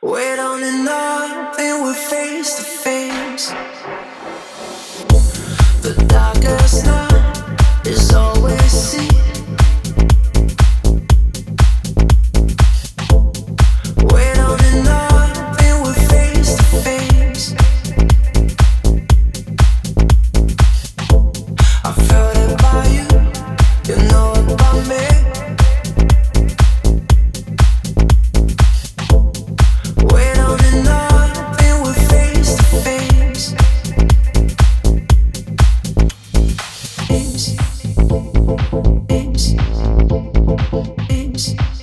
Wait on and up, and we're face to face. The darkest night is always seen. I felt it by you, you know about me. Oops. Oops.